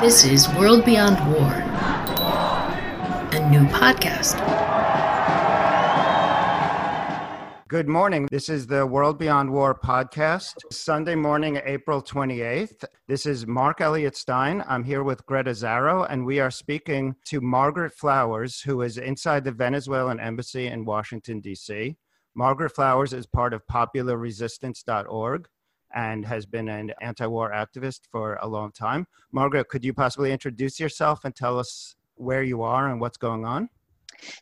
This is World Beyond War, a new podcast. Good morning. This is the World Beyond War podcast, Sunday morning, April 28th. This is Marc Eliot Stein. I'm here with Greta Zarro, and we are speaking to Margaret Flowers, who is inside the Venezuelan embassy in Washington, D.C. Margaret Flowers is part of popularresistance.org and has been an anti war activist for a long time. Margaret, could you possibly introduce yourself and tell us where you are and what's going on?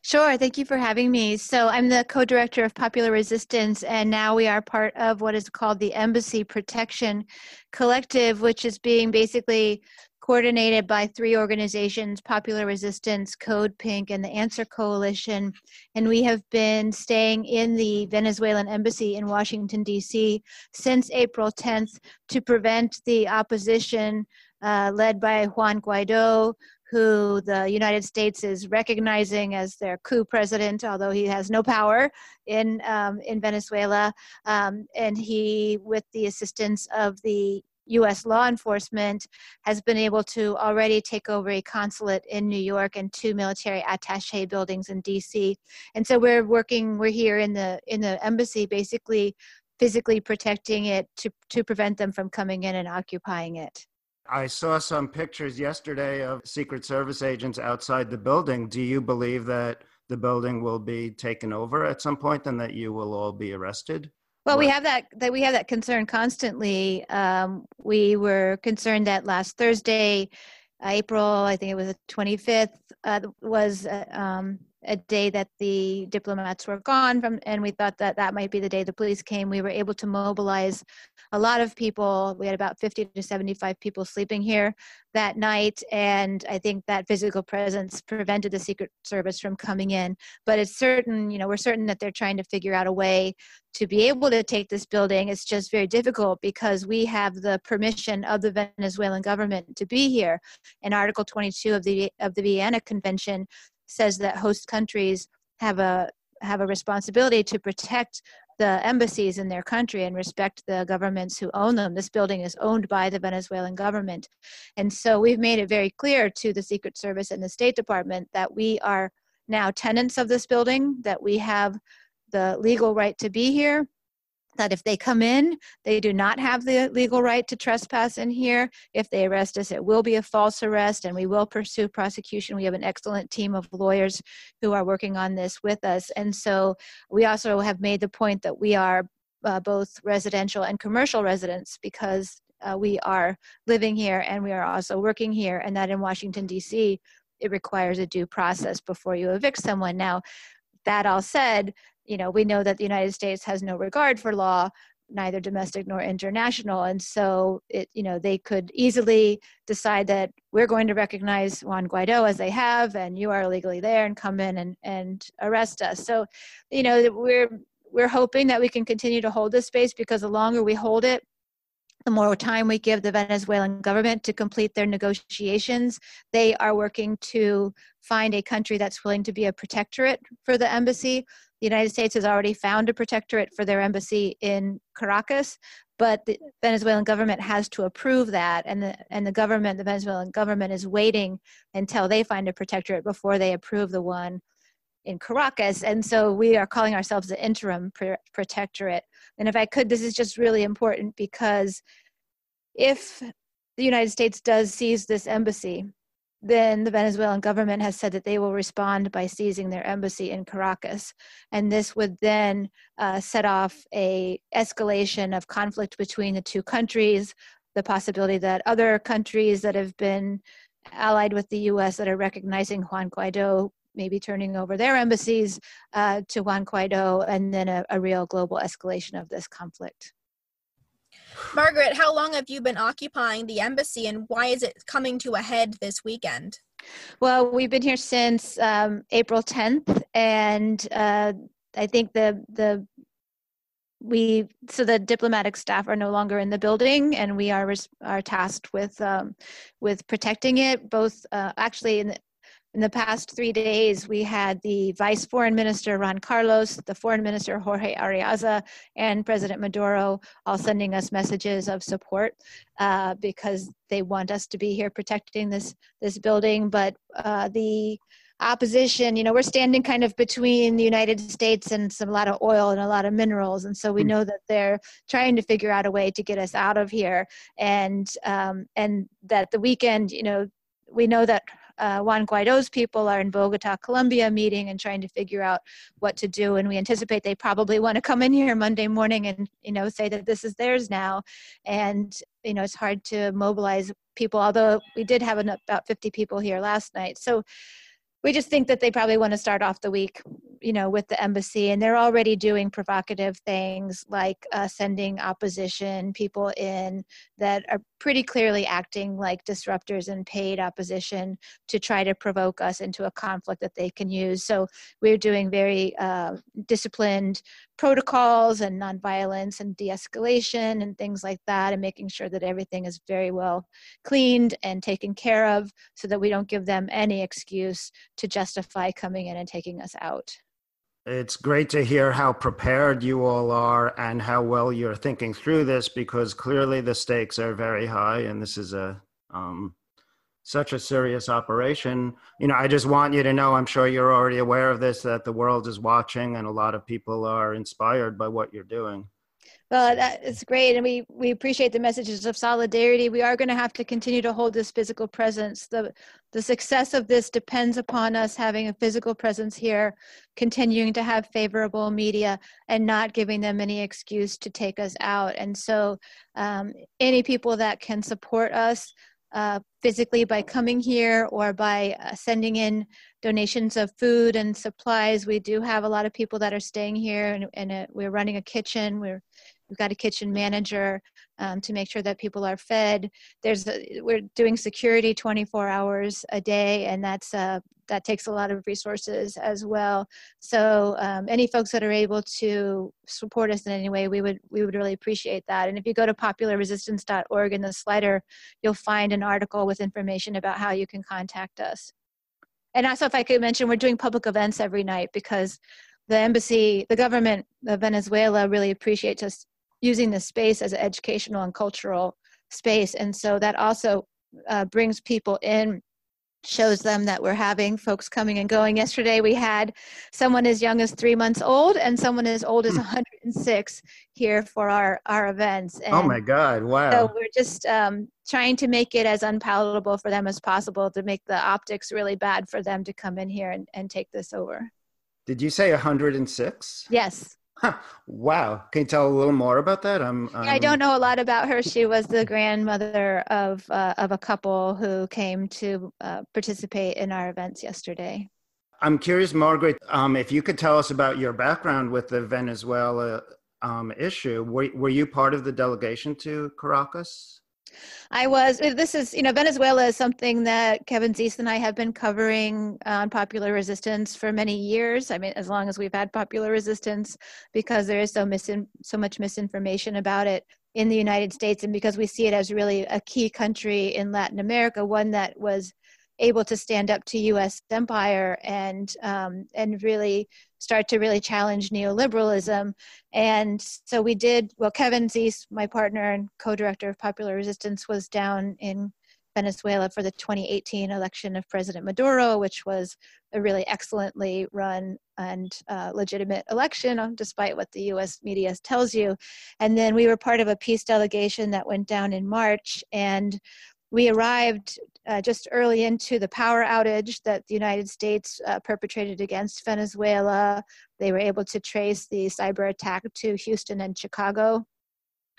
Sure. Thank you for having me. So, I'm the co director of Popular Resistance, and now we are part of what is called the Embassy Protection Collective, which is being basically coordinated by three organizations Popular Resistance, Code Pink, and the Answer Coalition. And we have been staying in the Venezuelan embassy in Washington, D.C. since April 10th to prevent the opposition uh, led by Juan Guaido. Who the United States is recognizing as their coup president, although he has no power in um, in Venezuela, um, and he, with the assistance of the U.S. law enforcement has been able to already take over a consulate in New York and two military attaché buildings in D.C. And so we're working. We're here in the in the embassy, basically physically protecting it to to prevent them from coming in and occupying it. I saw some pictures yesterday of Secret Service agents outside the building. Do you believe that the building will be taken over at some point and that you will all be arrested? Well, we have that that we have that concern constantly. Um, we were concerned that last Thursday, April, I think it was the 25th, uh, was uh, um, a day that the diplomats were gone from, and we thought that that might be the day the police came. We were able to mobilize a lot of people. We had about 50 to 75 people sleeping here that night, and I think that physical presence prevented the Secret Service from coming in. But it's certain, you know, we're certain that they're trying to figure out a way to be able to take this building. It's just very difficult because we have the permission of the Venezuelan government to be here. In Article 22 of the of the Vienna Convention says that host countries have a have a responsibility to protect the embassies in their country and respect the governments who own them. This building is owned by the Venezuelan government. And so we've made it very clear to the Secret Service and the State Department that we are now tenants of this building, that we have the legal right to be here, that if they come in, they do not have the legal right to trespass in here. If they arrest us, it will be a false arrest and we will pursue prosecution. We have an excellent team of lawyers who are working on this with us. And so we also have made the point that we are uh, both residential and commercial residents because uh, we are living here and we are also working here, and that in Washington, D.C., it requires a due process before you evict someone. Now, that all said, you know, we know that the United States has no regard for law, neither domestic nor international. And so it, you know, they could easily decide that we're going to recognize Juan Guaido as they have, and you are illegally there and come in and, and arrest us. So, you know, we're we're hoping that we can continue to hold this space because the longer we hold it, the more time we give the Venezuelan government to complete their negotiations. They are working to find a country that's willing to be a protectorate for the embassy. The United States has already found a protectorate for their embassy in Caracas, but the Venezuelan government has to approve that, and the and the government, the Venezuelan government, is waiting until they find a protectorate before they approve the one in Caracas. And so we are calling ourselves the interim protectorate. And if I could, this is just really important because if the United States does seize this embassy, then the Venezuelan government has said that they will respond by seizing their embassy in Caracas, and this would then uh, set off a escalation of conflict between the two countries. The possibility that other countries that have been allied with the U.S. that are recognizing Juan Guaido maybe turning over their embassies uh, to Juan Guaido, and then a, a real global escalation of this conflict. Margaret, how long have you been occupying the embassy and why is it coming to a head this weekend? Well, we've been here since um, April 10th, and uh, I think the the we so the diplomatic staff are no longer in the building, and we are are tasked with um, with protecting it. Both uh, actually in in the past three days, we had the Vice Foreign Minister Ron Carlos, the Foreign Minister Jorge Arreaza, and President Maduro all sending us messages of support uh, because they want us to be here protecting this this building. But uh, the opposition you know we're standing kind of between the united states and some a lot of oil and a lot of minerals and so we hmm. know that they're trying to figure out a way to get us out of here and um, and that the weekend you know we know that uh, Juan Guaido's people are in Bogota, Colombia, meeting and trying to figure out what to do. And we anticipate they probably want to come in here Monday morning and you know say that this is theirs now. And you know it's hard to mobilize people. Although we did have an, about 50 people here last night, so we just think that they probably want to start off the week you know with the embassy and they're already doing provocative things like uh, sending opposition people in that are pretty clearly acting like disruptors and paid opposition to try to provoke us into a conflict that they can use. So we're doing very uh, disciplined protocols and nonviolence and de-escalation and things like that and making sure that everything is very well cleaned and taken care of so that we don't give them any excuse to justify coming in and taking us out it's great to hear how prepared you all are and how well you're thinking through this because clearly the stakes are very high and this is a um, such a serious operation. You know, I just want you to know, I'm sure you're already aware of this, that the world is watching and a lot of people are inspired by what you're doing. Well, that is great, and we we appreciate the messages of solidarity. We are going to have to continue to hold this physical presence. the The success of this depends upon us having a physical presence here, continuing to have favorable media, and not giving them any excuse to take us out. And so, um, any people that can support us uh, physically by coming here or by uh, sending in donations of food and supplies. We do have a lot of people that are staying here, and, and uh, we're running a kitchen. We're We've got a kitchen manager um, to make sure that people are fed. There's a, we're doing security 24 hours a day, and that's uh, that takes a lot of resources as well. So um, any folks that are able to support us in any way, we would we would really appreciate that. And if you go to popularresistance.org in the slider, you'll find an article with information about how you can contact us. And also, if I could mention, we're doing public events every night because the embassy, the government of Venezuela really appreciates us using the space as an educational and cultural space. And so that also uh, brings people in shows them that we're having folks coming and going. Yesterday we had someone as young as three months old and someone as old as 106 hmm. here for our our events. And oh my God! Wow. So we're just um, trying to make it as unpalatable for them as possible to make the optics really bad for them to come in here and, and take this over. Did you say 106? Yes. Huh. Wow. Can you tell a little more about that? I'm, I'm... I don't know a lot about her. She was the grandmother of uh, of a couple who came to uh, participate in our events yesterday. I'm curious, Margaret, um, if you could tell us about your background with the Venezuela um, issue. Were, were you part of the delegation to Caracas? I was, uh, this is, you know, Venezuela is something that Kevin Zeese and I have been covering on popular resistance for many years. I mean, as long as we've had popular resistance, because there is so, misin- so much misinformation about it in the United States, and because we see it as really a key country in Latin America, one that was able to stand up to U.S. empire and um, and really start to really challenge neoliberalism. And so we did. Well, Kevin Zeese, my partner and co-director of Popular Resistance, was down in Venezuela for the 2018 election of President Maduro, which was a really excellently run and uh, legitimate election, um, despite what the US media tells you. And then we were part of a peace delegation that went down in March. And we arrived uh, just early into the power outage that the United States uh, perpetrated against Venezuela. They were able to trace the cyber attack to Houston and Chicago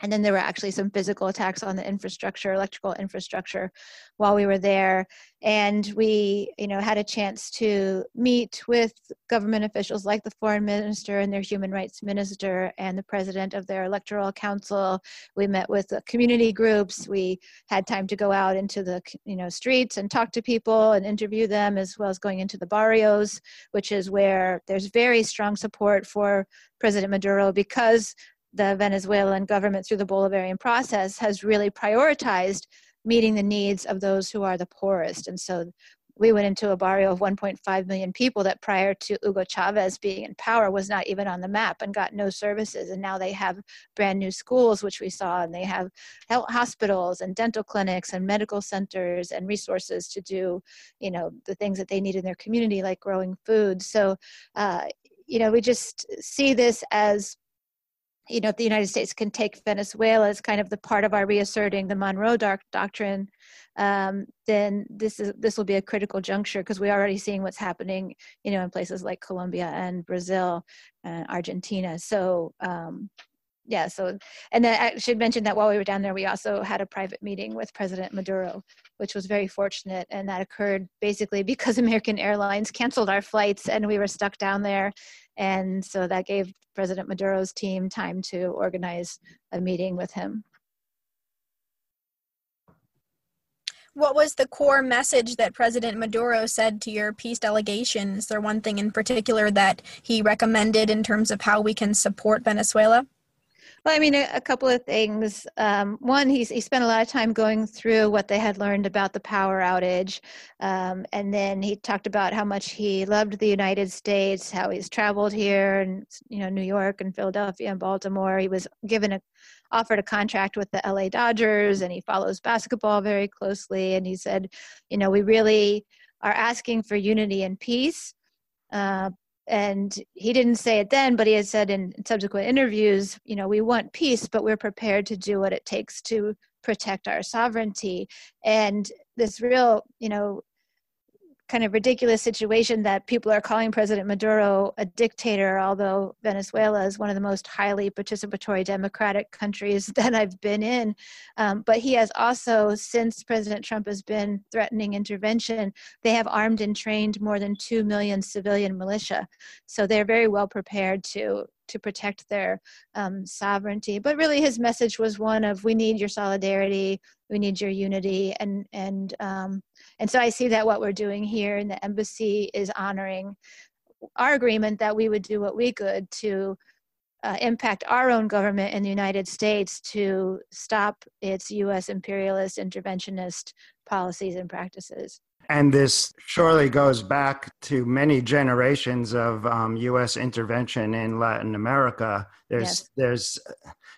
and then there were actually some physical attacks on the infrastructure electrical infrastructure while we were there. And we you know had a chance to meet with government officials like the foreign minister and their human rights minister and the president of their electoral council. We met with the community groups. We had time to go out into the you know streets and talk to people and interview them as well as going into the barrios which is where there's very strong support for president maduro because the Venezuelan government through the Bolivarian process has really prioritized meeting the needs of those who are the poorest. And so we went into a barrio of 1.5 million people that prior to Hugo Chavez being in power was not even on the map and got no services. And now they have brand new schools, which we saw, and they have hospitals and dental clinics and medical centers and resources to do, you know, the things that they need in their community, like growing food. So, uh, you know, we just see this as you know, the United States can take Venezuela as kind of the part of our reasserting the Monroe doc- Doctrine, um, then this is this will be a critical juncture because we're already seeing what's happening, you know, in places like Colombia and Brazil and Argentina. So, um, yeah. So, and then I should mention that while we were down there, we also had a private meeting with President Maduro, which was very fortunate, and that occurred basically because American Airlines canceled our flights and we were stuck down there and so that gave President Maduro's team time to organize a meeting with him. What was the core message that President Maduro said to your peace delegation? Is there one thing in particular that he recommended in terms of how we can support Venezuela? Well, I mean, a, a couple of things. Um, one, he spent a lot of time going through what they had learned about the power outage. Um, and then he talked about how much he loved the United States, how he's traveled here and, you know, New York and Philadelphia and Baltimore. He was given a, offered a contract with the LA Dodgers and he follows basketball very closely. And he said, you know, we really are asking for unity and peace. Uh, and he didn't say it then but he has said in subsequent interviews you know we want peace but we're prepared to do what it takes to protect our sovereignty. And this real you know kind of ridiculous situation that people are calling President Maduro a dictator, although Venezuela is one of the most highly participatory democratic countries that I've been in. Um, but he has also, since President Trump has been threatening intervention, they have armed and trained more than 2 million civilian militia. So they're very well prepared to to protect their um, sovereignty. But really, his message was one of we need your solidarity, we need your unity, and and um, and so I see that what we're doing here in the embassy is honoring our agreement that we would do what we could to. Uh, impact our own government in the United States to stop its U.S. imperialist interventionist policies and practices. And this surely goes back to many generations of um, U.S. intervention in Latin America. There's yes. there's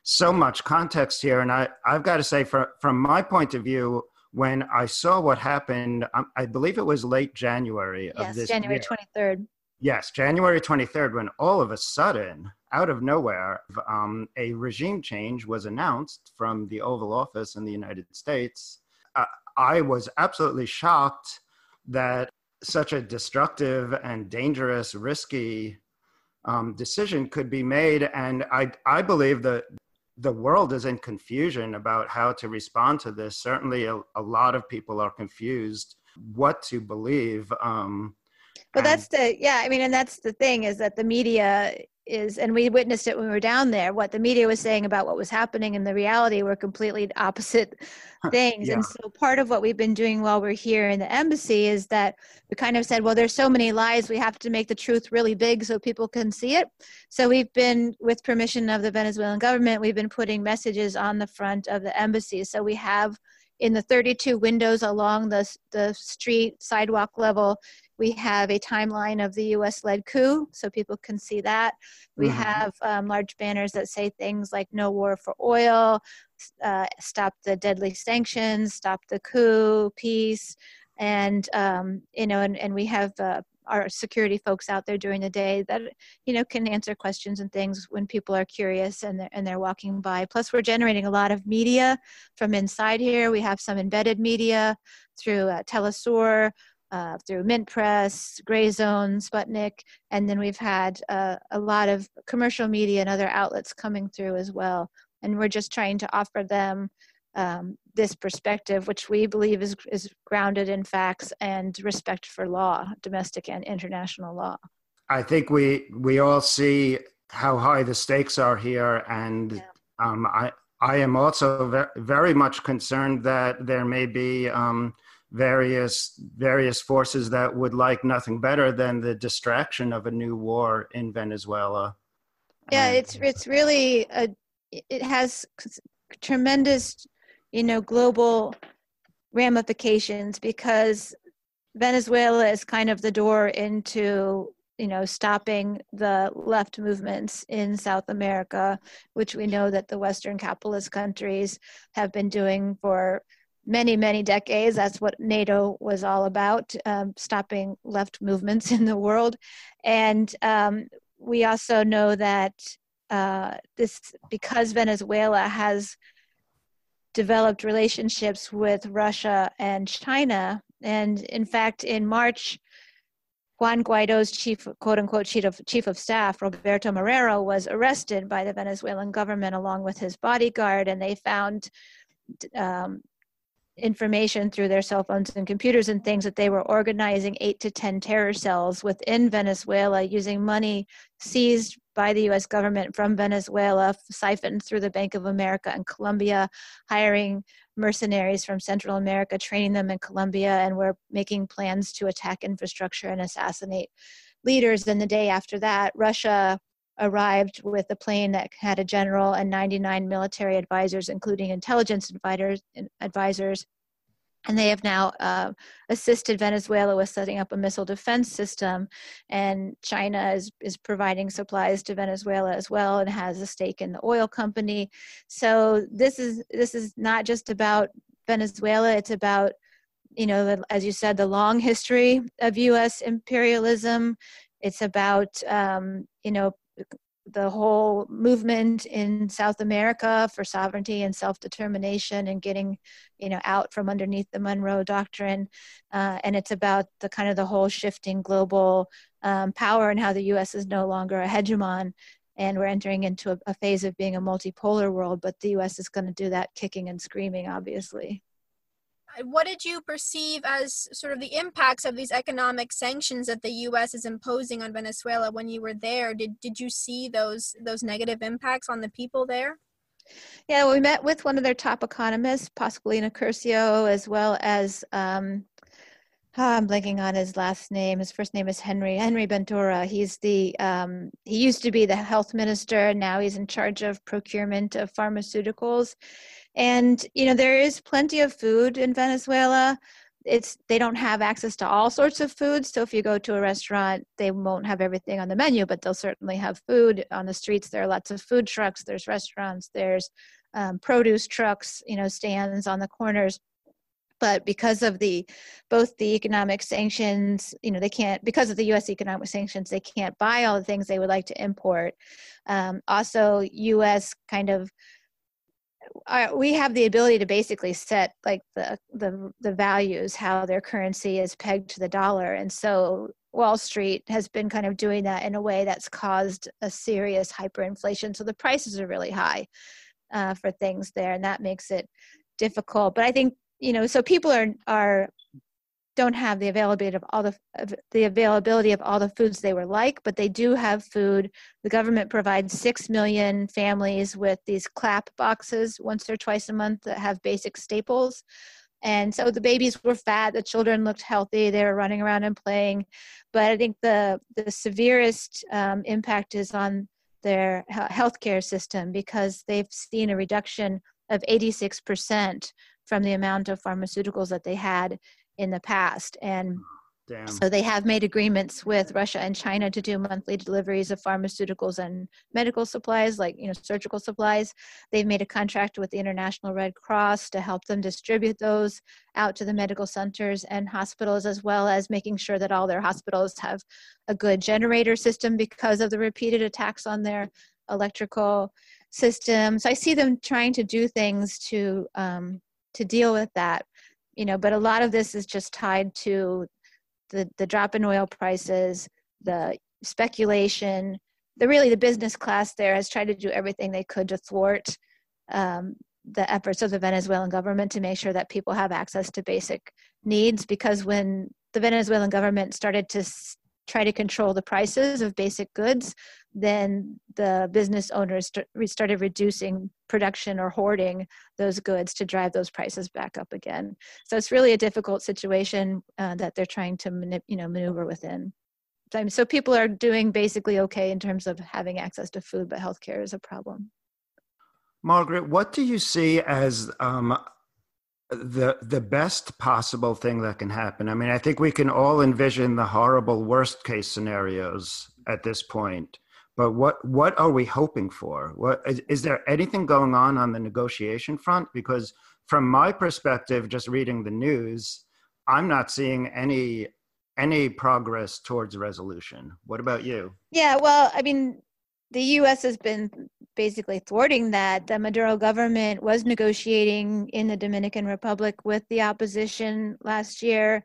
so much context here, and I I've got to say, from from my point of view, when I saw what happened, um, I believe it was late January yes, of this January twenty third. Yes, January twenty third, when all of a sudden, out of nowhere, um, a regime change was announced from the Oval Office in the United States. Uh, I was absolutely shocked that such a destructive and dangerous, risky um, decision could be made. And I, I believe that the world is in confusion about how to respond to this. Certainly, a, a lot of people are confused what to believe. Um, but that's the yeah. I mean, and that's the thing is that the media is and we witnessed it when we were down there what the media was saying about what was happening and the reality were completely opposite things. Yeah. and so part of what we've been doing while we're here in the embassy is that we kind of said well there's so many lies we have to make the truth really big so people can see it. So we've been with permission of the venezuelan government we've been putting messages on the front of the embassy. So we have in the 32 windows along the, the street sidewalk level we have a timeline of the US led coup, so people can see that. We mm-hmm. have um, large banners that say things like no war for oil, uh, stop the deadly sanctions, stop the coup, peace. And, um, you know, and, and we have uh, our security folks out there during the day that you know can answer questions and things when people are curious and they're, and they're walking by plus we're generating a lot of media from inside here we have some embedded media through uh, telesur uh, through Mint Press, Gray Zone, Sputnik, and then we've had uh, a lot of commercial media and other outlets coming through as well. And we're just trying to offer them um, this perspective, which we believe is, is grounded in facts and respect for law, domestic and international law. I think we we all see how high the stakes are here, and yeah. um, I I am also ve- very much concerned that there may be um, various various forces that would like nothing better than the distraction of a new war in Venezuela. Yeah, and, it's it's really a it has tremendous, you know, global ramifications because Venezuela is kind of the door into you know stopping the left movements in South America, which we know that the Western capitalist countries have been doing for many many decades. That's what NATO was all about, um, stopping left movements in the world, and um, we also know that uh, this because Venezuela has developed relationships with Russia and China. And in fact, in March, Juan Guaido's chief, quote unquote, chief of, chief of staff, Roberto Marrero, was arrested by the Venezuelan government along with his bodyguard, and they found um, information through their cell phones and computers and things that they were organizing eight to 10 terror cells within Venezuela using money seized by the US government from Venezuela, siphoned through the Bank of America and Colombia, hiring mercenaries from Central America, training them in Colombia, and were making plans to attack infrastructure and assassinate leaders. And the day after that, Russia arrived with a plane that had a general and 99 military advisors, including intelligence advisors, and they have now uh, assisted Venezuela with setting up a missile defense system. And China is, is providing supplies to Venezuela as well and has a stake in the oil company. So this is this is not just about Venezuela, it's about you know, as you said, the long history of U.S. imperialism. It's about um, you know the whole movement in South America for sovereignty and self-determination and getting, you know, out from underneath the Monroe Doctrine, uh, and it's about the kind of the whole shifting global um, power and how the U.S. is no longer a hegemon, and we're entering into a, a phase of being a multipolar world. But the U.S. is going to do that kicking and screaming, obviously what did you perceive as sort of the impacts of these economic sanctions that the U.S. is imposing on Venezuela when you were there? Did did you see those those negative impacts on the people there? Yeah, we met with one of their top economists, Pascualina Curcio, as well as um, oh, I'm blanking on his last name. His first name is Henry Henry Ventura. He's the um, he used to be the health minister. Now he's in charge of procurement of pharmaceuticals and you know there is plenty of food in venezuela. It's they don't have access to all sorts of foods so if you go to a restaurant they won't have everything on the menu but they'll certainly have food on the streets. There are lots of food trucks. There's restaurants. There's um, produce trucks you know stands on the corners. But because of the both the economic sanctions you know they can't because of the us economic sanctions they can't buy all the things they would like to import. Um, also us kind of we have the ability to basically set like the, the the values how their currency is pegged to the dollar. And so wall street has been kind of doing that in a way that's caused a serious hyperinflation. So the prices are really high uh, for things there and that makes it difficult. But i think you know so people are are don't have the availability of all the of the availability of all the foods they were like, but they do have food. The government provides six million families with these clap boxes once or twice a month that have basic staples. And so the babies were fat, the children looked healthy, they were running around and playing. But I think the the severest um, impact is on their healthcare system because they've seen a reduction of 86% from the amount of pharmaceuticals that they had in the past. And Damn. so they have made agreements with Russia and China to do monthly deliveries of pharmaceuticals and medical supplies, like you know surgical supplies. They've made a contract with the International Red Cross to help them distribute those out to the medical centers and hospitals, as well as making sure that all their hospitals have a good generator system because of the repeated attacks on their electrical system. So I see them trying to do things to um, to deal with that you know but a lot of this is just tied to the the drop in oil prices the speculation the really the business class there has tried to do everything they could to thwart um, the efforts of the venezuelan government to make sure that people have access to basic needs because when the venezuelan government started to try to control the prices of basic goods, then the business owners st- started reducing production or hoarding those goods to drive those prices back up again. So it's really a difficult situation uh, that they're trying to manip- you know maneuver within. So people are doing basically okay in terms of having access to food, but healthcare is a problem. Margaret, what do you see as um, the the best possible thing that can happen. I mean, I think we can all envision the horrible worst case scenarios at this point. But what what are we hoping for? What is, is there anything going on on the negotiation front? Because from my perspective, just reading the news, I'm not seeing any any progress towards resolution. What about you? Yeah, well, I mean, the U.S. has been basically thwarting that. The Maduro government was negotiating in the Dominican Republic with the opposition last year.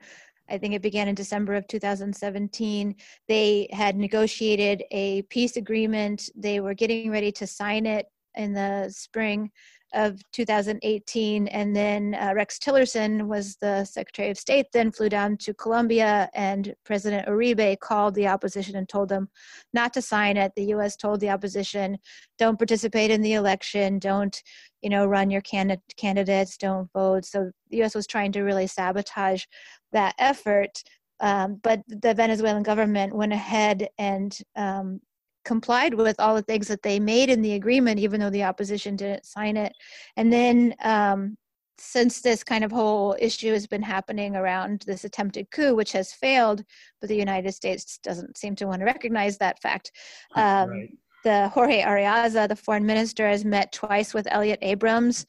I think it began in December of 2017. They had negotiated a peace agreement. They were getting ready to sign it in the spring of 2018. And then uh, Rex Tillerson was the Secretary of State, then flew down to Colombia, and President Uribe called the opposition and told them not to sign it. The U.S. told the opposition, don't participate in the election, don't you know, run your can- candidates, don't vote. So the U.S. was trying to really sabotage that effort. Um, but the Venezuelan government went ahead and um, complied with all the things that they made in the agreement, even though the opposition didn't sign it. And then, um, since this kind of whole issue has been happening around this attempted coup, which has failed, but the United States doesn't seem to want to recognize that fact. Um, right. The Jorge Arreaza, the foreign minister, has met twice with Elliott Abrams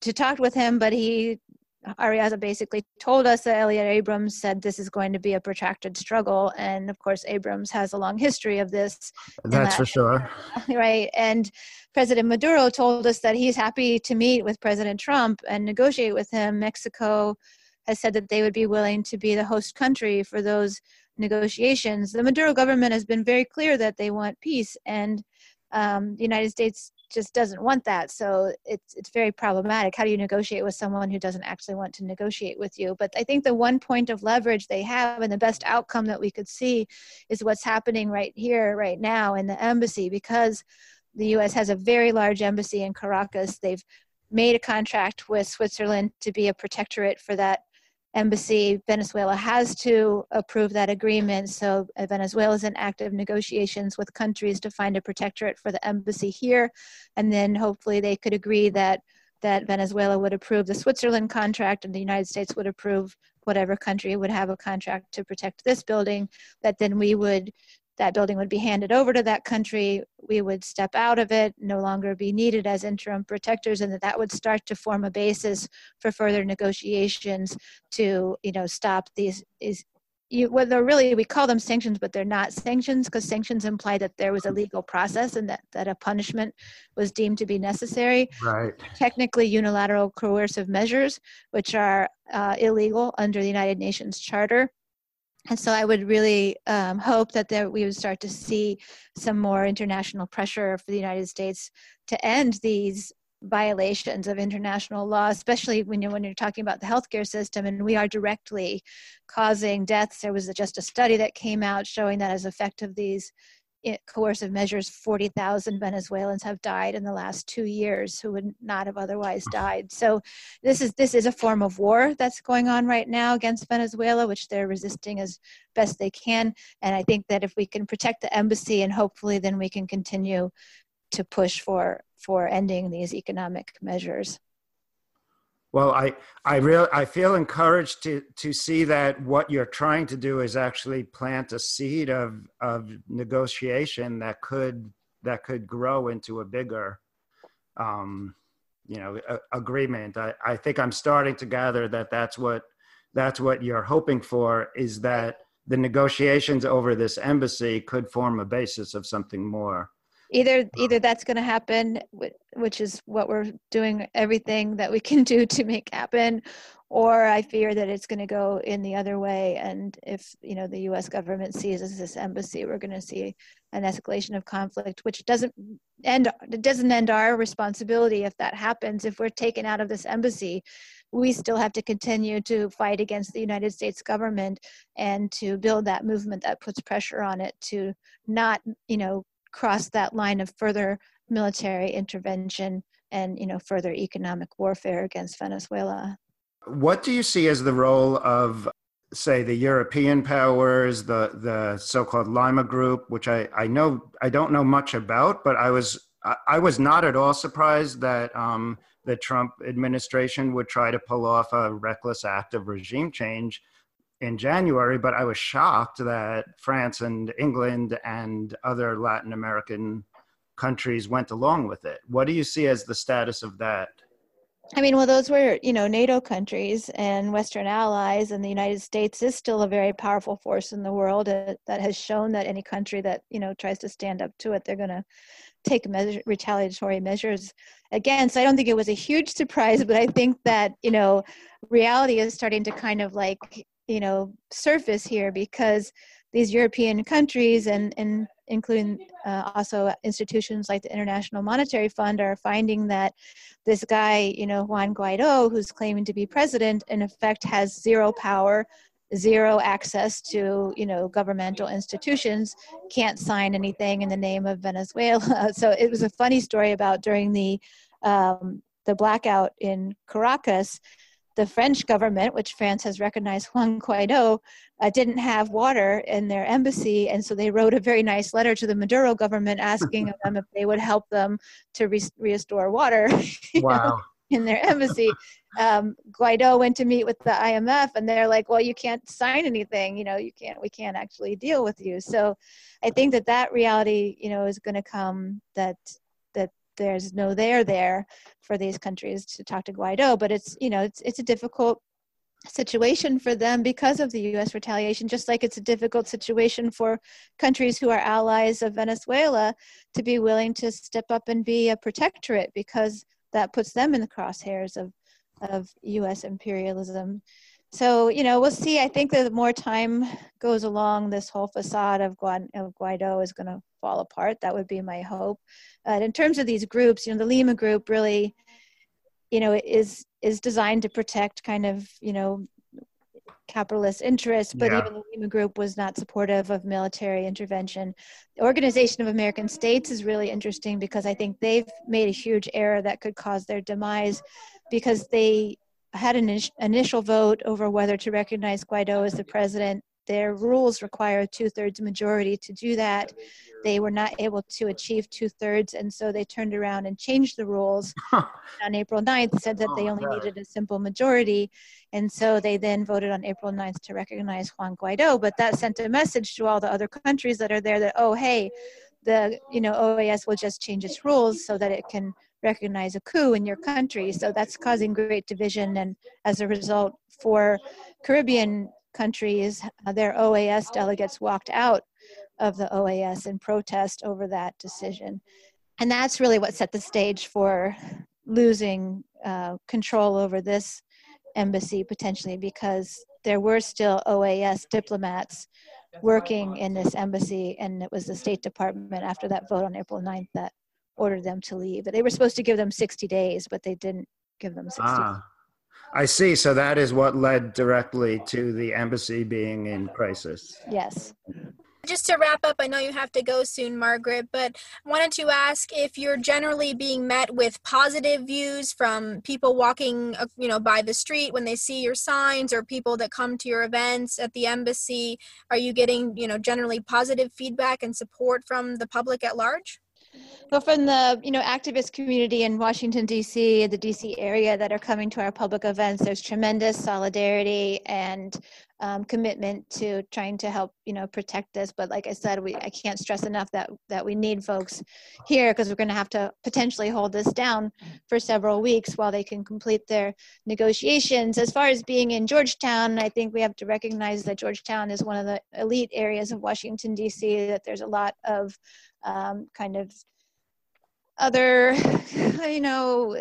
to talk with him, but he Arreaza basically told us that Elliott Abrams said this is going to be a protracted struggle. And of course, Abrams has a long history of this. That's that, for sure. Right. And President Maduro told us that he's happy to meet with President Trump and negotiate with him. Mexico has said that they would be willing to be the host country for those negotiations. The Maduro government has been very clear that they want peace. And um, the United States just doesn't want that. So it's it's very problematic. How do you negotiate with someone who doesn't actually want to negotiate with you? But i think the one point of leverage they have and the best outcome that we could see is what's happening right here right now in the embassy because the us has a very large embassy in caracas. They've made a contract with switzerland to be a protectorate for that embassy, Venezuela has to approve that agreement. So uh, Venezuela is in active negotiations with countries to find a protectorate for the embassy here, and then hopefully they could agree that that Venezuela would approve the Switzerland contract and the United States would approve whatever country would have a contract to protect this building. That then we would that building would be handed over to that country. We would step out of it, no longer be needed as interim protectors, and that that would start to form a basis for further negotiations to, you know, stop these, these you, whether really we call them sanctions, but they're not sanctions because sanctions imply that there was a legal process and that, that a punishment was deemed to be necessary. Right. Technically, unilateral coercive measures, which are uh, illegal under the United Nations Charter and so I would really um, hope that there, we would start to see some more international pressure for the United States to end these violations of international law, especially when you're, when you're talking about the healthcare system, and we are directly causing deaths. There was just a study that came out showing that as effect of coercive measures, 40,000 Venezuelans have died in the last two years who would not have otherwise died. So this is this is a form of war that's going on right now against Venezuela, which they're resisting as best they can. And I think that if we can protect the embassy, and hopefully then we can continue to push for for ending these economic measures. Well, I I real I feel encouraged to to see that what you're trying to do is actually plant a seed of of negotiation that could that could grow into a bigger um, you know a, agreement. I, I think I'm starting to gather that that's what that's what you're hoping for is that the negotiations over this embassy could form a basis of something more either um, either that's going to happen which is what we're doing everything that we can do to make happen or i fear that it's going to go in the other way and if you know the us government seizes this embassy we're going to see an escalation of conflict which doesn't end it doesn't end our responsibility if that happens. If we're taken out of this embassy we still have to continue to fight against the United States government and to build that movement that puts pressure on it to not, you know, cross that line of further military intervention and you know further economic warfare against Venezuela. What do you see as the role of say the European powers, the the so-called Lima group, which I, I know I don't know much about, but I was I, was not at all surprised that um, the Trump administration would try to pull off a reckless act of regime change in January, but I was shocked that France and England and other Latin American countries went along with it. What do you see as the status of that? I mean, well, those were, you know, NATO countries and Western allies, and the United States is still a very powerful force in the world uh, that has shown that any country that, you know, tries to stand up to it, they're going to take measure, retaliatory measures again. So I don't think it was a huge surprise, but I think that, you know, reality is starting to kind of like, you know, surface here because these European countries and, and including uh, also institutions like the International Monetary Fund, are finding that this guy, you know, Juan Guaido, who's claiming to be president, in effect has zero power, zero access to, you know, governmental institutions, can't sign anything in the name of Venezuela. so it was a funny story about during the um, the blackout in Caracas the French government, which France has recognized Juan Guaido, uh, didn't have water in their embassy. And so they wrote a very nice letter to the Maduro government asking them if they would help them to re- restore water wow. in their embassy. Um, Guaido went to meet with the IMF and they're like, well, you can't sign anything. You know, you can't, we can't actually deal with you. So I think that that reality, you know, is going to come that there's no there there for these countries to talk to Guaido, but it's you know it's it's a difficult situation for them because of the US retaliation, just like it's a difficult situation for countries who are allies of Venezuela to be willing to step up and be a protectorate because that puts them in the crosshairs of, of US imperialism. So, you know, we'll see. I think that the more time goes along, this whole facade of, of Guaido is going to fall apart. That would be my hope. Uh, in terms of these groups, you know, the Lima group really, you know, is is designed to protect kind of, you know, capitalist interests, but yeah. even the Lima group was not supportive of military intervention. The Organization of American States is really interesting because I think they've made a huge error that could cause their demise because they had an initial vote over whether to recognize Guaido as the president their rules require a two thirds majority to do that. They were not able to achieve two thirds, and so they turned around and changed the rules oh on April 9th, said that they oh, only needed a simple majority. And so they then voted on April 9th to recognize Juan Guaido. But that sent a message to all the other countries that are there that, oh, hey, the you know OAS will just change its rules so that it can recognize a coup in your country. So that's causing great division, and as a result, four Caribbean countries, uh, their OAS delegates walked out of the OAS in protest over that decision. And that's really what set the stage for losing uh, control over this embassy potentially because there were still OAS diplomats working in this embassy, and it was the State Department after that vote on April 9th that ordered them to leave. They were supposed to give them 60 days, but they didn't give them 60 ah. I see. So that is what led directly to the embassy being in crisis. Yes. Just to wrap up, I know you have to go soon, Margaret, but I wanted to ask if you're generally being met with positive views from people walking, uh, you know, by the street when they see your signs, or people that come to your events at the embassy. Are you getting, you know, generally positive feedback and support from the public at large? Well, from the you know activist community in Washington D.C. the D.C. area that are coming to our public events, there's tremendous solidarity and um, commitment to trying to help you know protect this. But like I said, we I can't stress enough that that we need folks here because we're going to have to potentially hold this down for several weeks while they can complete their negotiations. As far as being in Georgetown, I think we have to recognize that Georgetown is one of the elite areas of Washington D.C. That there's a lot of um, kind of other, you know,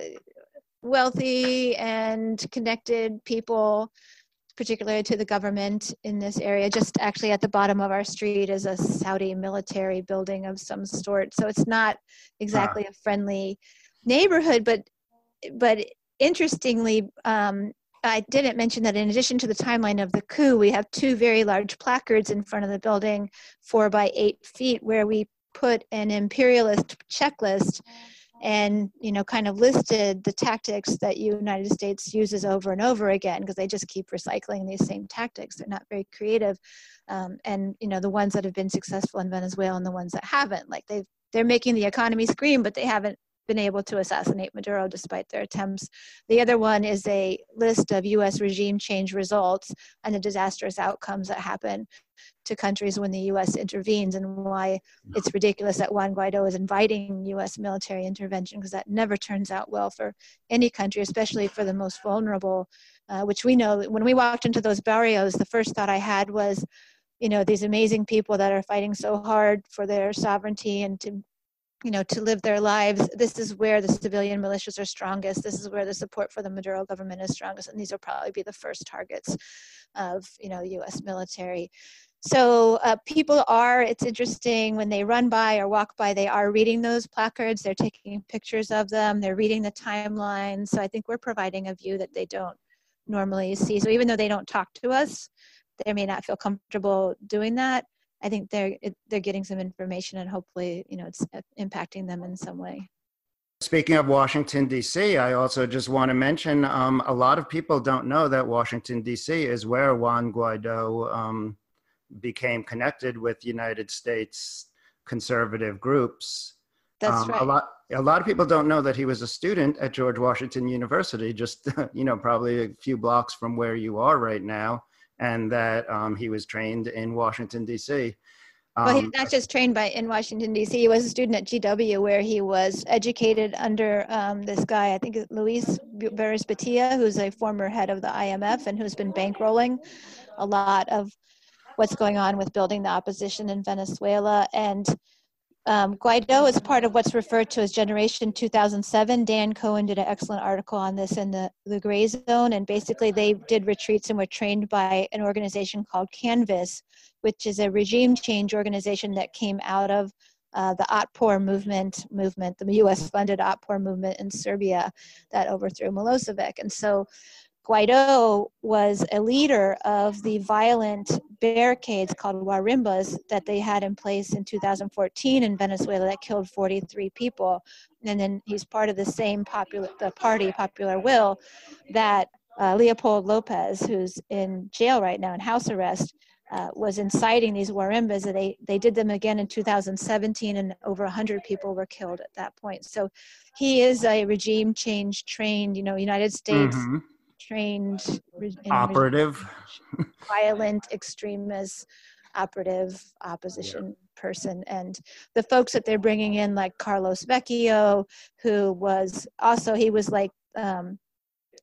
wealthy and connected people, particularly to the government in this area. Just actually at the bottom of our street is a Saudi military building of some sort. So it's not exactly a friendly neighborhood, but but interestingly, um, I didn't mention that in addition to the timeline of the coup, we have two very large placards in front of the building, four by eight feet, where we put an imperialist checklist and you know kind of listed the tactics that united states uses over and over again because they just keep recycling these same tactics they're not very creative um, and you know the ones that have been successful in venezuela and the ones that haven't like they they're making the economy scream but they haven't been able to assassinate Maduro despite their attempts. The other one is a list of US regime change results and the disastrous outcomes that happen to countries when the US intervenes and why it's ridiculous that Juan Guaido is inviting US military intervention because that never turns out well for any country, especially for the most vulnerable, uh, which we know when we walked into those barrios, the first thought I had was, you know, these amazing people that are fighting so hard for their sovereignty and to you know, to live their lives. This is where the civilian militias are strongest. This is where the support for the Maduro government is strongest, and these will probably be the first targets of, you know, U.S. military. So uh, people are. It's interesting when they run by or walk by. They are reading those placards. They're taking pictures of them. They're reading the timeline. So I think we're providing a view that they don't normally see. So even though they don't talk to us, they may not feel comfortable doing that I think they're they're getting some information and hopefully you know it's uh, impacting them in some way. Speaking of Washington D.C., I also just want to mention um, a lot of people don't know that Washington D.C. is where Juan Guaido um, became connected with United States conservative groups. That's um, right. A lot a lot of people don't know that he was a student at George Washington University, just you know probably a few blocks from where you are right now and that um, he was trained in Washington D.C. Um, well, he's not just trained by in Washington D.C. He was a student at GW, where he was educated under um, this guy, I think Luis Berrizbeitia, who's a former head of the IMF and who's been bankrolling a lot of what's going on with building the opposition in Venezuela. And um, Guaido is part of what's referred to as Generation 2007. Dan Cohen did an excellent article on this in the, the Gray Zone, and basically they did retreats and were trained by an organization called Canvas, which is a regime change organization that came out of uh, the Otpor movement, movement, the U.S.-funded Otpor movement in Serbia that overthrew Milosevic. And so Guaido was a leader of the violent barricades called guarimbas that they had in place in 2014 in Venezuela that killed 43 people. And then he's part of the same popular the party Popular Will that uh, Leopold Lopez, who's in jail right now in house arrest, uh, was inciting these guarimbas. They they did them again in 2017, and over 100 people were killed at that point. So he is a regime change trained, you know, United States. Mm-hmm trained operative, violent extremist operative opposition yeah. person and the folks that they're bringing in like carlos vecchio who was also he was like um,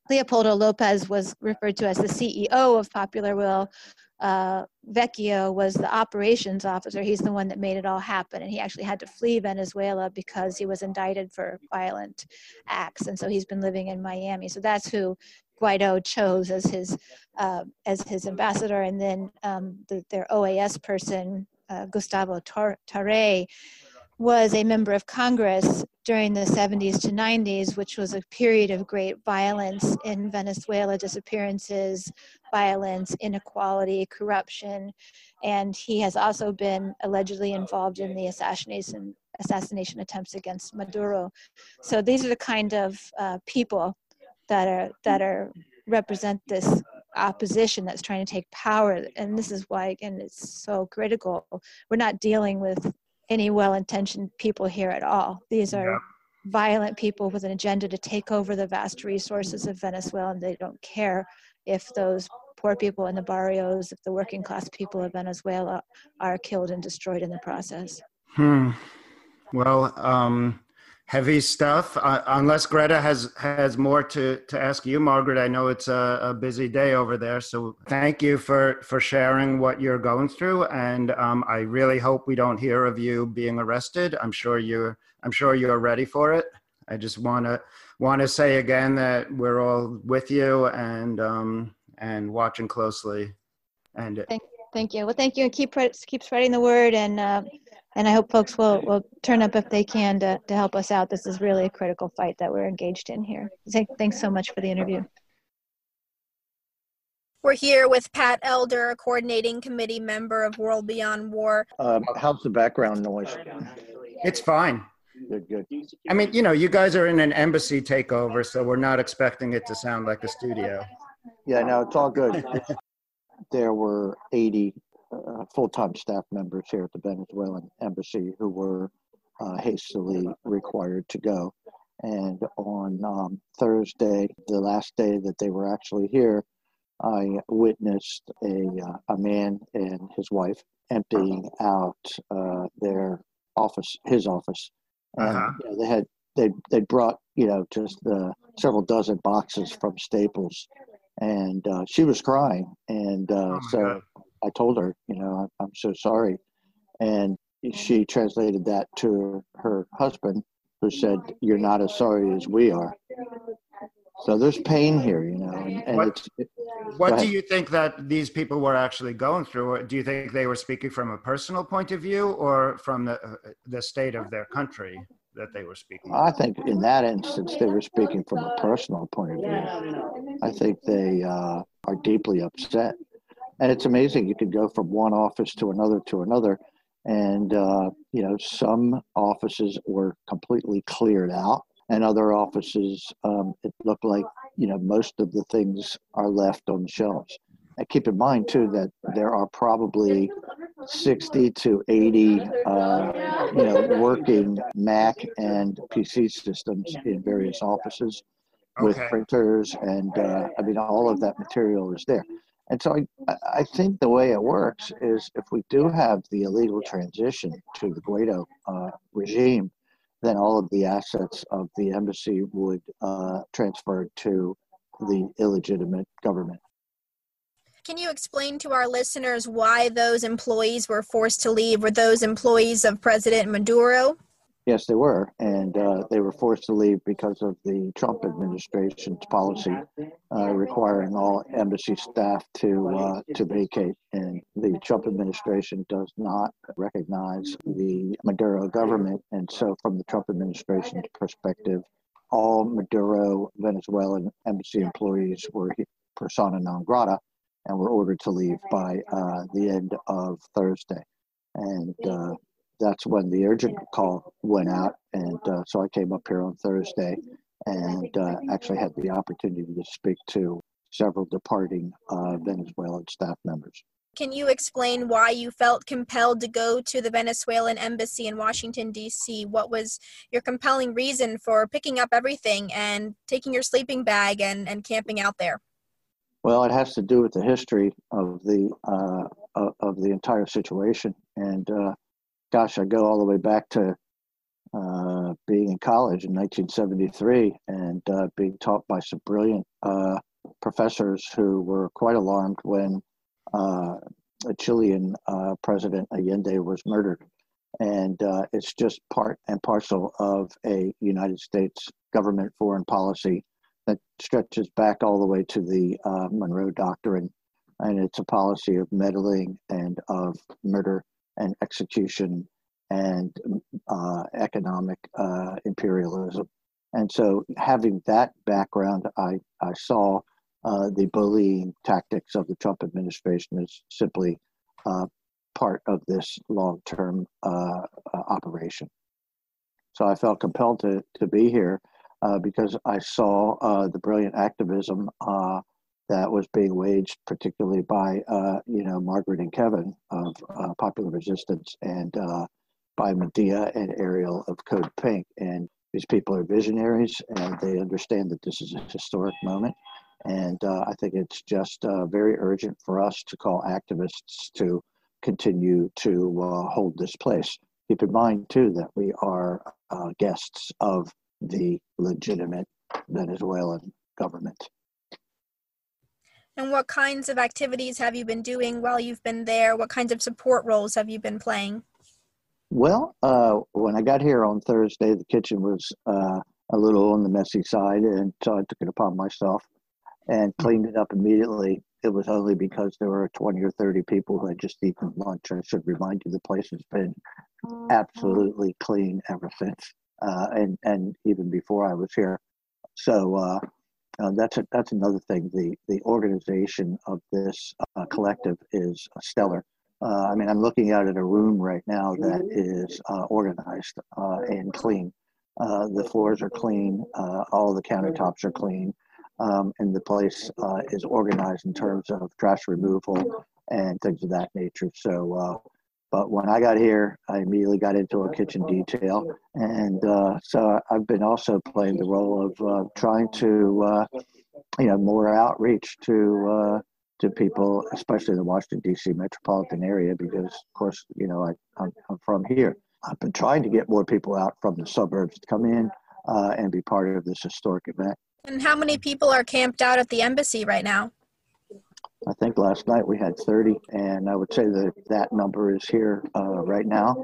leopoldo lopez was referred to as the ceo of popular will uh, Vecchio was the operations officer. He's the one that made it all happen. And he actually had to flee Venezuela because he was indicted for violent acts. And so he's been living in Miami. So that's who Guaido chose as his uh, as his ambassador, and then um, the, their OAS person, uh, Gustavo Tarre, was a member of Congress during the 70s to 90s, which was a period of great violence in Venezuela, disappearances, violence, inequality, corruption, and he has also been allegedly involved in the assassination assassination attempts against Maduro. So these are the kind of uh, people that are that are represent this opposition that's trying to take power. And this is why again it's so critical. We're not dealing with any well-intentioned people here at all. These are yeah. violent people with an agenda to take over the vast resources of venezuela and they don't care if those poor people in the barrios if the working class people of venezuela are killed and destroyed in the process. Hmm. Well um heavy stuff. Uh, unless Greta has has more to to ask you, Margaret. I know it's a, a busy day over there, so thank you for for sharing what you're going through. And um, I really hope we don't hear of you being arrested. I'm sure you're I'm sure you're ready for it. I just want to want to say again that we're all with you and um, and watching closely. And thank you. Thank you. Well, thank you, and keep keep spreading the word and. Uh, and I hope folks will, will turn up if they can to, to help us out. This is really a critical fight that we're engaged in here. Thanks so much for the interview. We're here with Pat Elder, a coordinating committee member of World Beyond War. Um, how's the background noise? It's fine. Good, good. I mean, you know, you guys are in an embassy takeover, so we're not expecting it to sound like a studio. Yeah, no, it's all good. there were 80 uh, full-time staff members here at the Venezuelan embassy who were uh, hastily required to go. And on um, Thursday, the last day that they were actually here, I witnessed a, uh, a man and his wife emptying out uh, their office, his office. And Uh-huh. you know, they had they they brought you know just several dozen boxes from Staples, and uh, she was crying. And uh, Oh so God. I told her, you know, I'm, I'm so sorry, and she translated that to her husband, who said, "You're not as sorry as we are." So there's pain here, you know, and, and What- it's it, What do you think that these people were actually going through? Do you think they were speaking from a personal point of view or from the, uh, the state of their country that they were speaking? I think in that instance they were speaking from a personal point of view. I think they uh, are deeply upset, and it's amazing. You could go from one office to another to another, and uh, you know some offices were completely cleared out, and other offices um, it looked like you know most of the things are left on the shelves. And keep in mind too that there are probably 60 to 80 uh, you know working Mac and PC systems in various offices with Okay. printers and uh, I mean all of that material is there. And so I, I think the way it works is if we do have the illegal transition to the Guaido uh, regime, then all of the assets of the embassy would uh, transfer to the illegitimate government. Can you explain to our listeners why those employees were forced to leave? Were those employees of President Maduro? Yes, they were, and uh, they were forced to leave because of the Trump administration's policy uh, requiring all embassy staff to uh, to vacate. And the Trump administration does not recognize the Maduro government, and so from the Trump administration's perspective, all Maduro Venezuelan embassy employees were persona non grata and were ordered to leave by uh, the end of Thursday. And uh, that's when the urgent call went out. And uh, so I came up here on Thursday and uh, actually had the opportunity to speak to several departing uh, Venezuelan staff members. Can you explain why you felt compelled to go to the Venezuelan embassy in Washington, D.C.? What was your compelling reason for picking up everything and taking your sleeping bag and, and camping out there? Well, it has to do with the history of the uh, of, of the entire situation, and uh, gosh, I go all the way back to uh, being in college in 1973 and uh, being taught by some brilliant uh, professors who were quite alarmed when uh, a Chilean uh, president Allende was murdered, and uh, it's just part and parcel of a United States government foreign policy that stretches back all the way to the Monroe Doctrine, and it's a policy of meddling and of murder and execution and uh, economic uh, imperialism. And so, having that background, I, I saw uh, the bullying tactics of the Trump administration as simply uh, part of this long term uh, uh, operation. So, I felt compelled to, to be here because I saw the brilliant activism that was being waged, particularly by uh, you know Margaret and Kevin of uh, Popular Resistance and uh, by Medea and Ariel of Code Pink. And these people are visionaries, and they understand that this is a historic moment. And uh, I think it's just uh, very urgent for us to call activists to continue to uh, hold this place. Keep in mind too that we are guests of the legitimate Venezuelan government. And what kinds of activities have you been doing while you've been there? What kinds of support roles have you been playing? Well, uh, when I got here on Thursday, the kitchen was uh, a little on the messy side, and so I took it upon myself and cleaned it up immediately. It was only because there were 20 or 30 people who had just eaten lunch. I should remind you the place has been absolutely clean ever since, uh, and and even before I was here. So uh, uh, that's a, that's another thing. The the organization of this uh, collective is stellar. Uh, I mean, I'm looking out at a room right now that is uh, organized uh, and clean. Uh, the floors are clean. Uh, all the countertops are clean, um, and the place uh, is organized in terms of trash removal and things of that nature. So but when I got here, I immediately got into a kitchen detail, and uh, so I've been also playing the role of uh, trying to, uh, you know, more outreach to uh, to people, especially the Washington D.C. metropolitan area, because of course, you know, I, I'm, I'm from here. I've been trying to get more people out from the suburbs to come in uh, and be part of this historic event. And how many people are camped out at the embassy right now? I think last night we had 30, and I would say that that number is here uh, right now.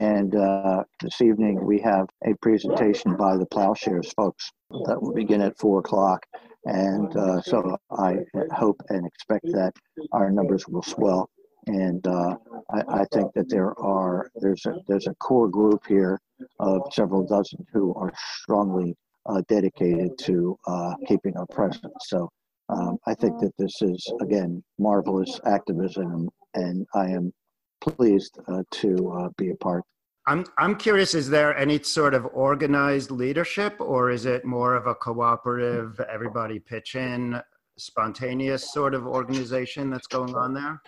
And uh, this evening we have a presentation by the Plowshares folks that will begin at four o'clock. And uh, so I hope and expect that our numbers will swell. And uh, I, I, think that there are there's a there's a core group here of several dozen who are strongly uh, dedicated to uh, keeping our presence. So um, I think that this is, again, marvelous activism, and I am pleased uh, to uh, be a part. I'm, I'm curious, is there any sort of organized leadership, or is it more of a cooperative, everybody pitch in, spontaneous sort of organization that's going on there?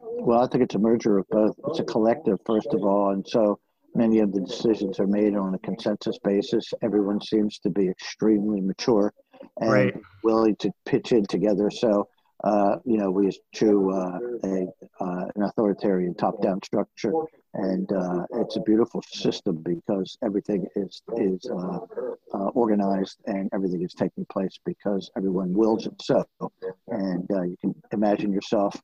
Well, I think it's a merger of both. It's a collective, first of all, and so many of the decisions are made on a consensus basis. Everyone seems to be extremely mature and right. willing to pitch in together. So, uh, you know, we eschew uh, a, uh, an authoritarian top-down structure, and uh, it's a beautiful system because everything is is uh, uh, organized and everything is taking place because everyone wills it so. And you can imagine yourself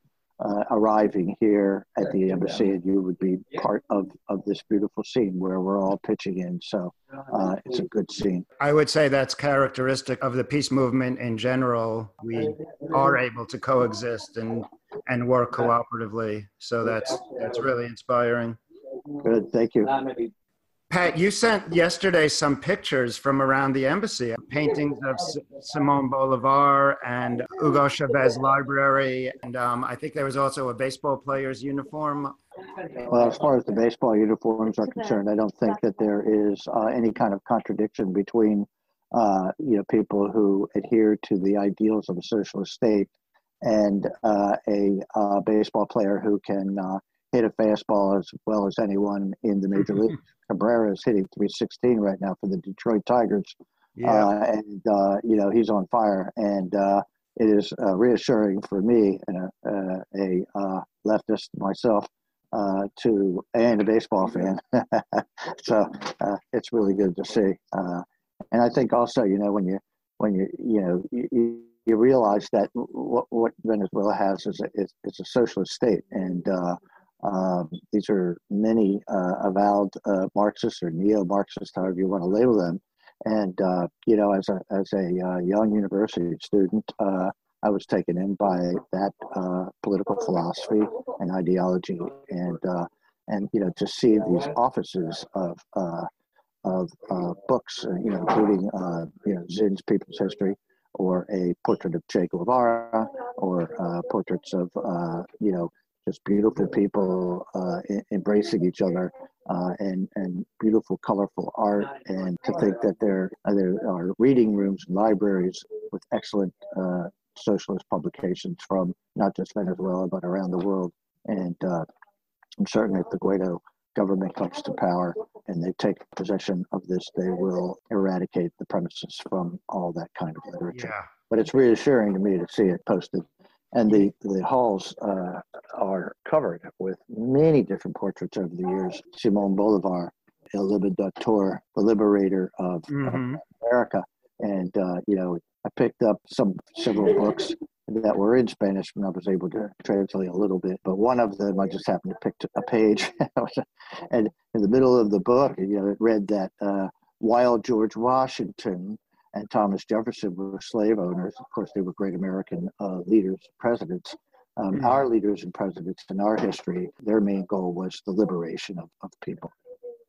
uh, arriving here at the embassy and you would be part of, of this beautiful scene where we're all pitching in. So uh, it's a good scene. I would say that's characteristic of the peace movement in general. We are able to coexist and, and work cooperatively. So that's, that's really inspiring. Good. Thank you. Pat, you sent yesterday some pictures from around the embassy, paintings of S- Simon Bolivar and Hugo Chavez Library, and um, I think there was also a baseball player's uniform. Well, as far as the baseball uniforms are concerned, I don't think that there is uh, any kind of contradiction between, uh, you know, people who adhere to the ideals of a socialist state and uh, a uh, baseball player who can uh, hit a fastball as well as anyone in the major leagues. Cabrera is hitting 316 right now for the Detroit Tigers. Yeah. Uh, and, uh, you know, he's on fire. And uh, it is uh, reassuring for me and a, uh, a uh, leftist myself to, and a baseball fan. so it's really good to see. and I think also, you know, when you, when you, you know, you, you realize that what, what Venezuela has is a, is, is a socialist state. And, um, these are many uh, avowed uh, Marxists or neo-Marxists, however you want to label them. And uh, you know, as a as a uh, young university student, uh, I was taken in by that uh, political philosophy and ideology, and and you know, to see these offices of of books, you know, including you know Zinn's People's History, or a portrait of Che Guevara, or portraits of you know just beautiful people uh, embracing each other uh, and and beautiful, colorful art, and to think that there there are reading rooms and libraries with excellent uh, socialist publications from not just Venezuela but around the world. And uh, I'm certain if the Guaido government comes to power and they take possession of this, they will eradicate the premises from all that kind of literature. Yeah. But it's reassuring to me to see it posted and the the halls uh, are covered with many different portraits over the years. Simon Bolivar, El Libertador, the liberator of, mm-hmm. of America, and uh, you know I picked up some several books that were in Spanish and I was able to translate a little bit. But one of them I just happened to pick a page, and in the middle of the book, you know, it read that uh, while George Washington and Thomas Jefferson were slave owners. Of course, they were great American uh, leaders, presidents. Um, mm-hmm. Our leaders and presidents in our history, their main goal was the liberation of, of people.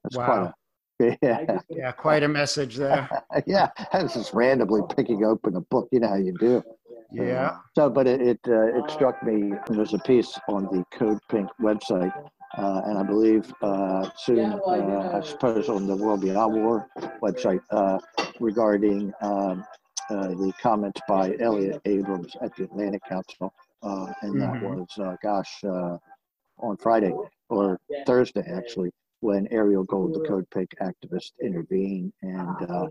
That's wow. quite a yeah. yeah, quite a message there. yeah, I was just randomly picking open a book. You know how you do. Yeah. so, but it it, uh, it struck me. There's a piece on the Code Pink website uh, and I believe uh, soon, uh, I suppose, on the World Beyond War website uh, regarding um, uh, the comments by Elliott Abrams at the Atlantic Council, uh, and that mm-hmm. was, gosh, on Friday. or Thursday actually, when Ariel Gold, the Code Pink activist, intervened. And, uh,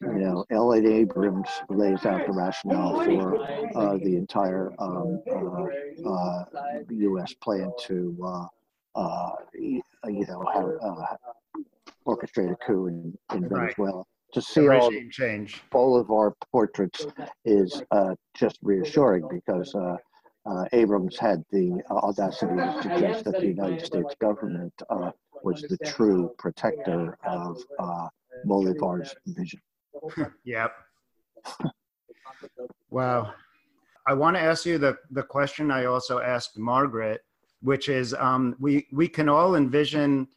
you know, Elliott Abrams lays out the rationale for uh, the entire um, uh, U.S. Plan to, uh, uh, you know, have, orchestrate a coup in, in Venezuela. Right. To see all change. Bolivar portraits is just reassuring because uh, Abrams had the audacity to suggest that the United States government uh, was the true protector of uh, Bolivar's vision. yep. wow. I want to ask you the, the question I also asked Margaret, which is um, we, we can all envision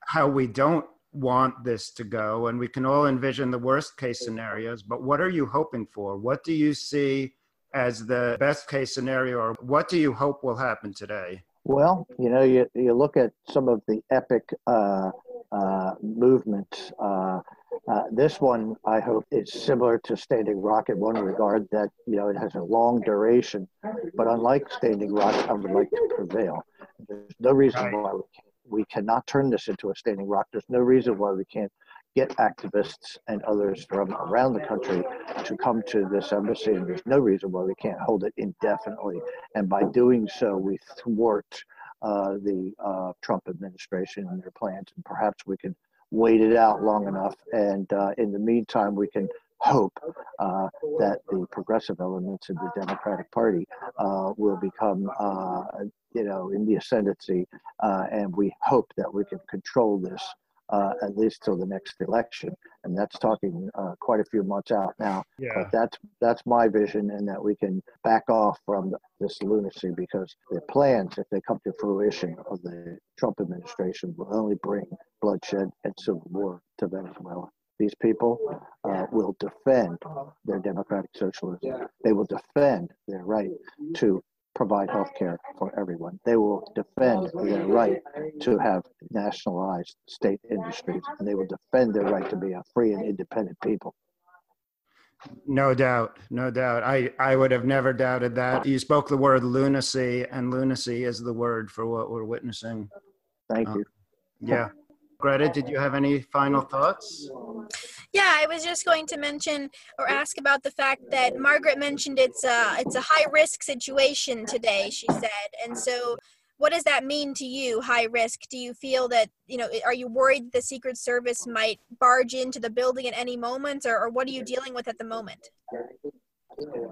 how we don't want this to go, and we can all envision the worst case scenarios, but what are you hoping for? What do you see as the best case scenario, or what do you hope will happen today? Well, you know, you, you look at some of the epic uh, uh, movements. Uh, uh, this one, I hope, is similar to Standing Rock in one regard that, you know, it has a long duration. But unlike Standing Rock, I would like to prevail. There's no reason why we, we cannot turn this into a Standing Rock. There's no reason why we can't get activists and others from around the country to come to this embassy. And there's no reason why we can't hold it indefinitely. And by doing so, we thwart the uh, Trump administration and their plans. And perhaps we can wait it out long enough. And uh, in the meantime, we can hope uh, that the progressive elements of the Democratic Party uh, will become, uh, you know, in the ascendancy. and we hope that we can control this uh, at least till the next election, and that's talking uh, quite a few months out now. Yeah. But that's that's my vision, and that we can back off from this lunacy because the plans, if they come to fruition, of the Trump administration will only bring bloodshed and civil war to Venezuela. These people uh, will defend their democratic socialism. They will defend their right to provide health care for everyone. They will defend their right to have nationalized state industries, and they will defend their right to be a free and independent people. No doubt, no doubt. I, I would have never doubted that. You spoke the word lunacy, and lunacy is the word for what we're witnessing. Thank uh, you. yeah. Greta, did you have any final thoughts? Yeah, I was just going to mention or ask about the fact that Margaret mentioned it's a it's a high risk situation today. She said, and so what does that mean to you? High risk? Do you feel that you know? Are you worried the Secret Service might barge into the building at any moment, or, or what are you dealing with at the moment?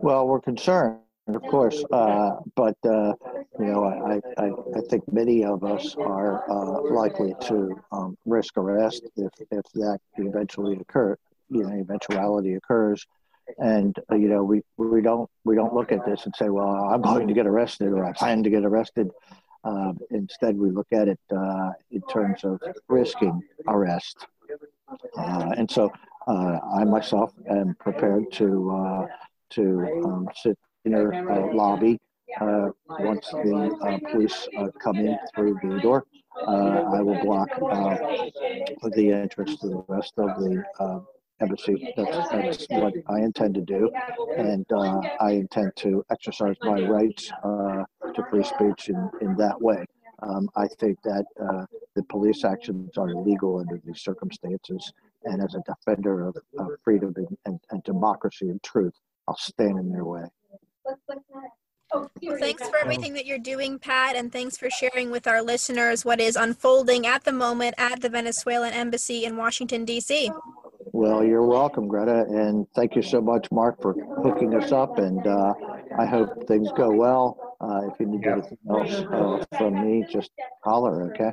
Well, we're concerned of course. Uh, but uh, you know, I, I, I think many of us are uh, likely to um, risk arrest if if that eventually occur, you know, eventuality occurs. And uh, you know, we we don't we don't look at this and say, well, I'm going to get arrested or I plan to get arrested. Um, instead, we look at it uh, in terms of risking arrest. Uh, and so, I myself am prepared to to um, sit inner uh, lobby. Uh, once the uh, police come in through the door, I will block the entrance to the rest of the embassy. That's, that's what I intend to do. And uh, I intend to exercise my rights uh, to free speech in, in that way. Um, I think that uh, the police actions are illegal under these circumstances. And as a defender of, of freedom and, and, and democracy and truth, I'll stand in their way. Oh, thanks for everything that you're doing, Pat, and thanks for sharing with our listeners what is unfolding at the moment at the Venezuelan Embassy in Washington, D.C. Well, you're welcome, Greta, and thank you so much, Marc, for hooking us up. And uh, I hope things go well. Uh, if you need anything else uh, from me, just holler, okay?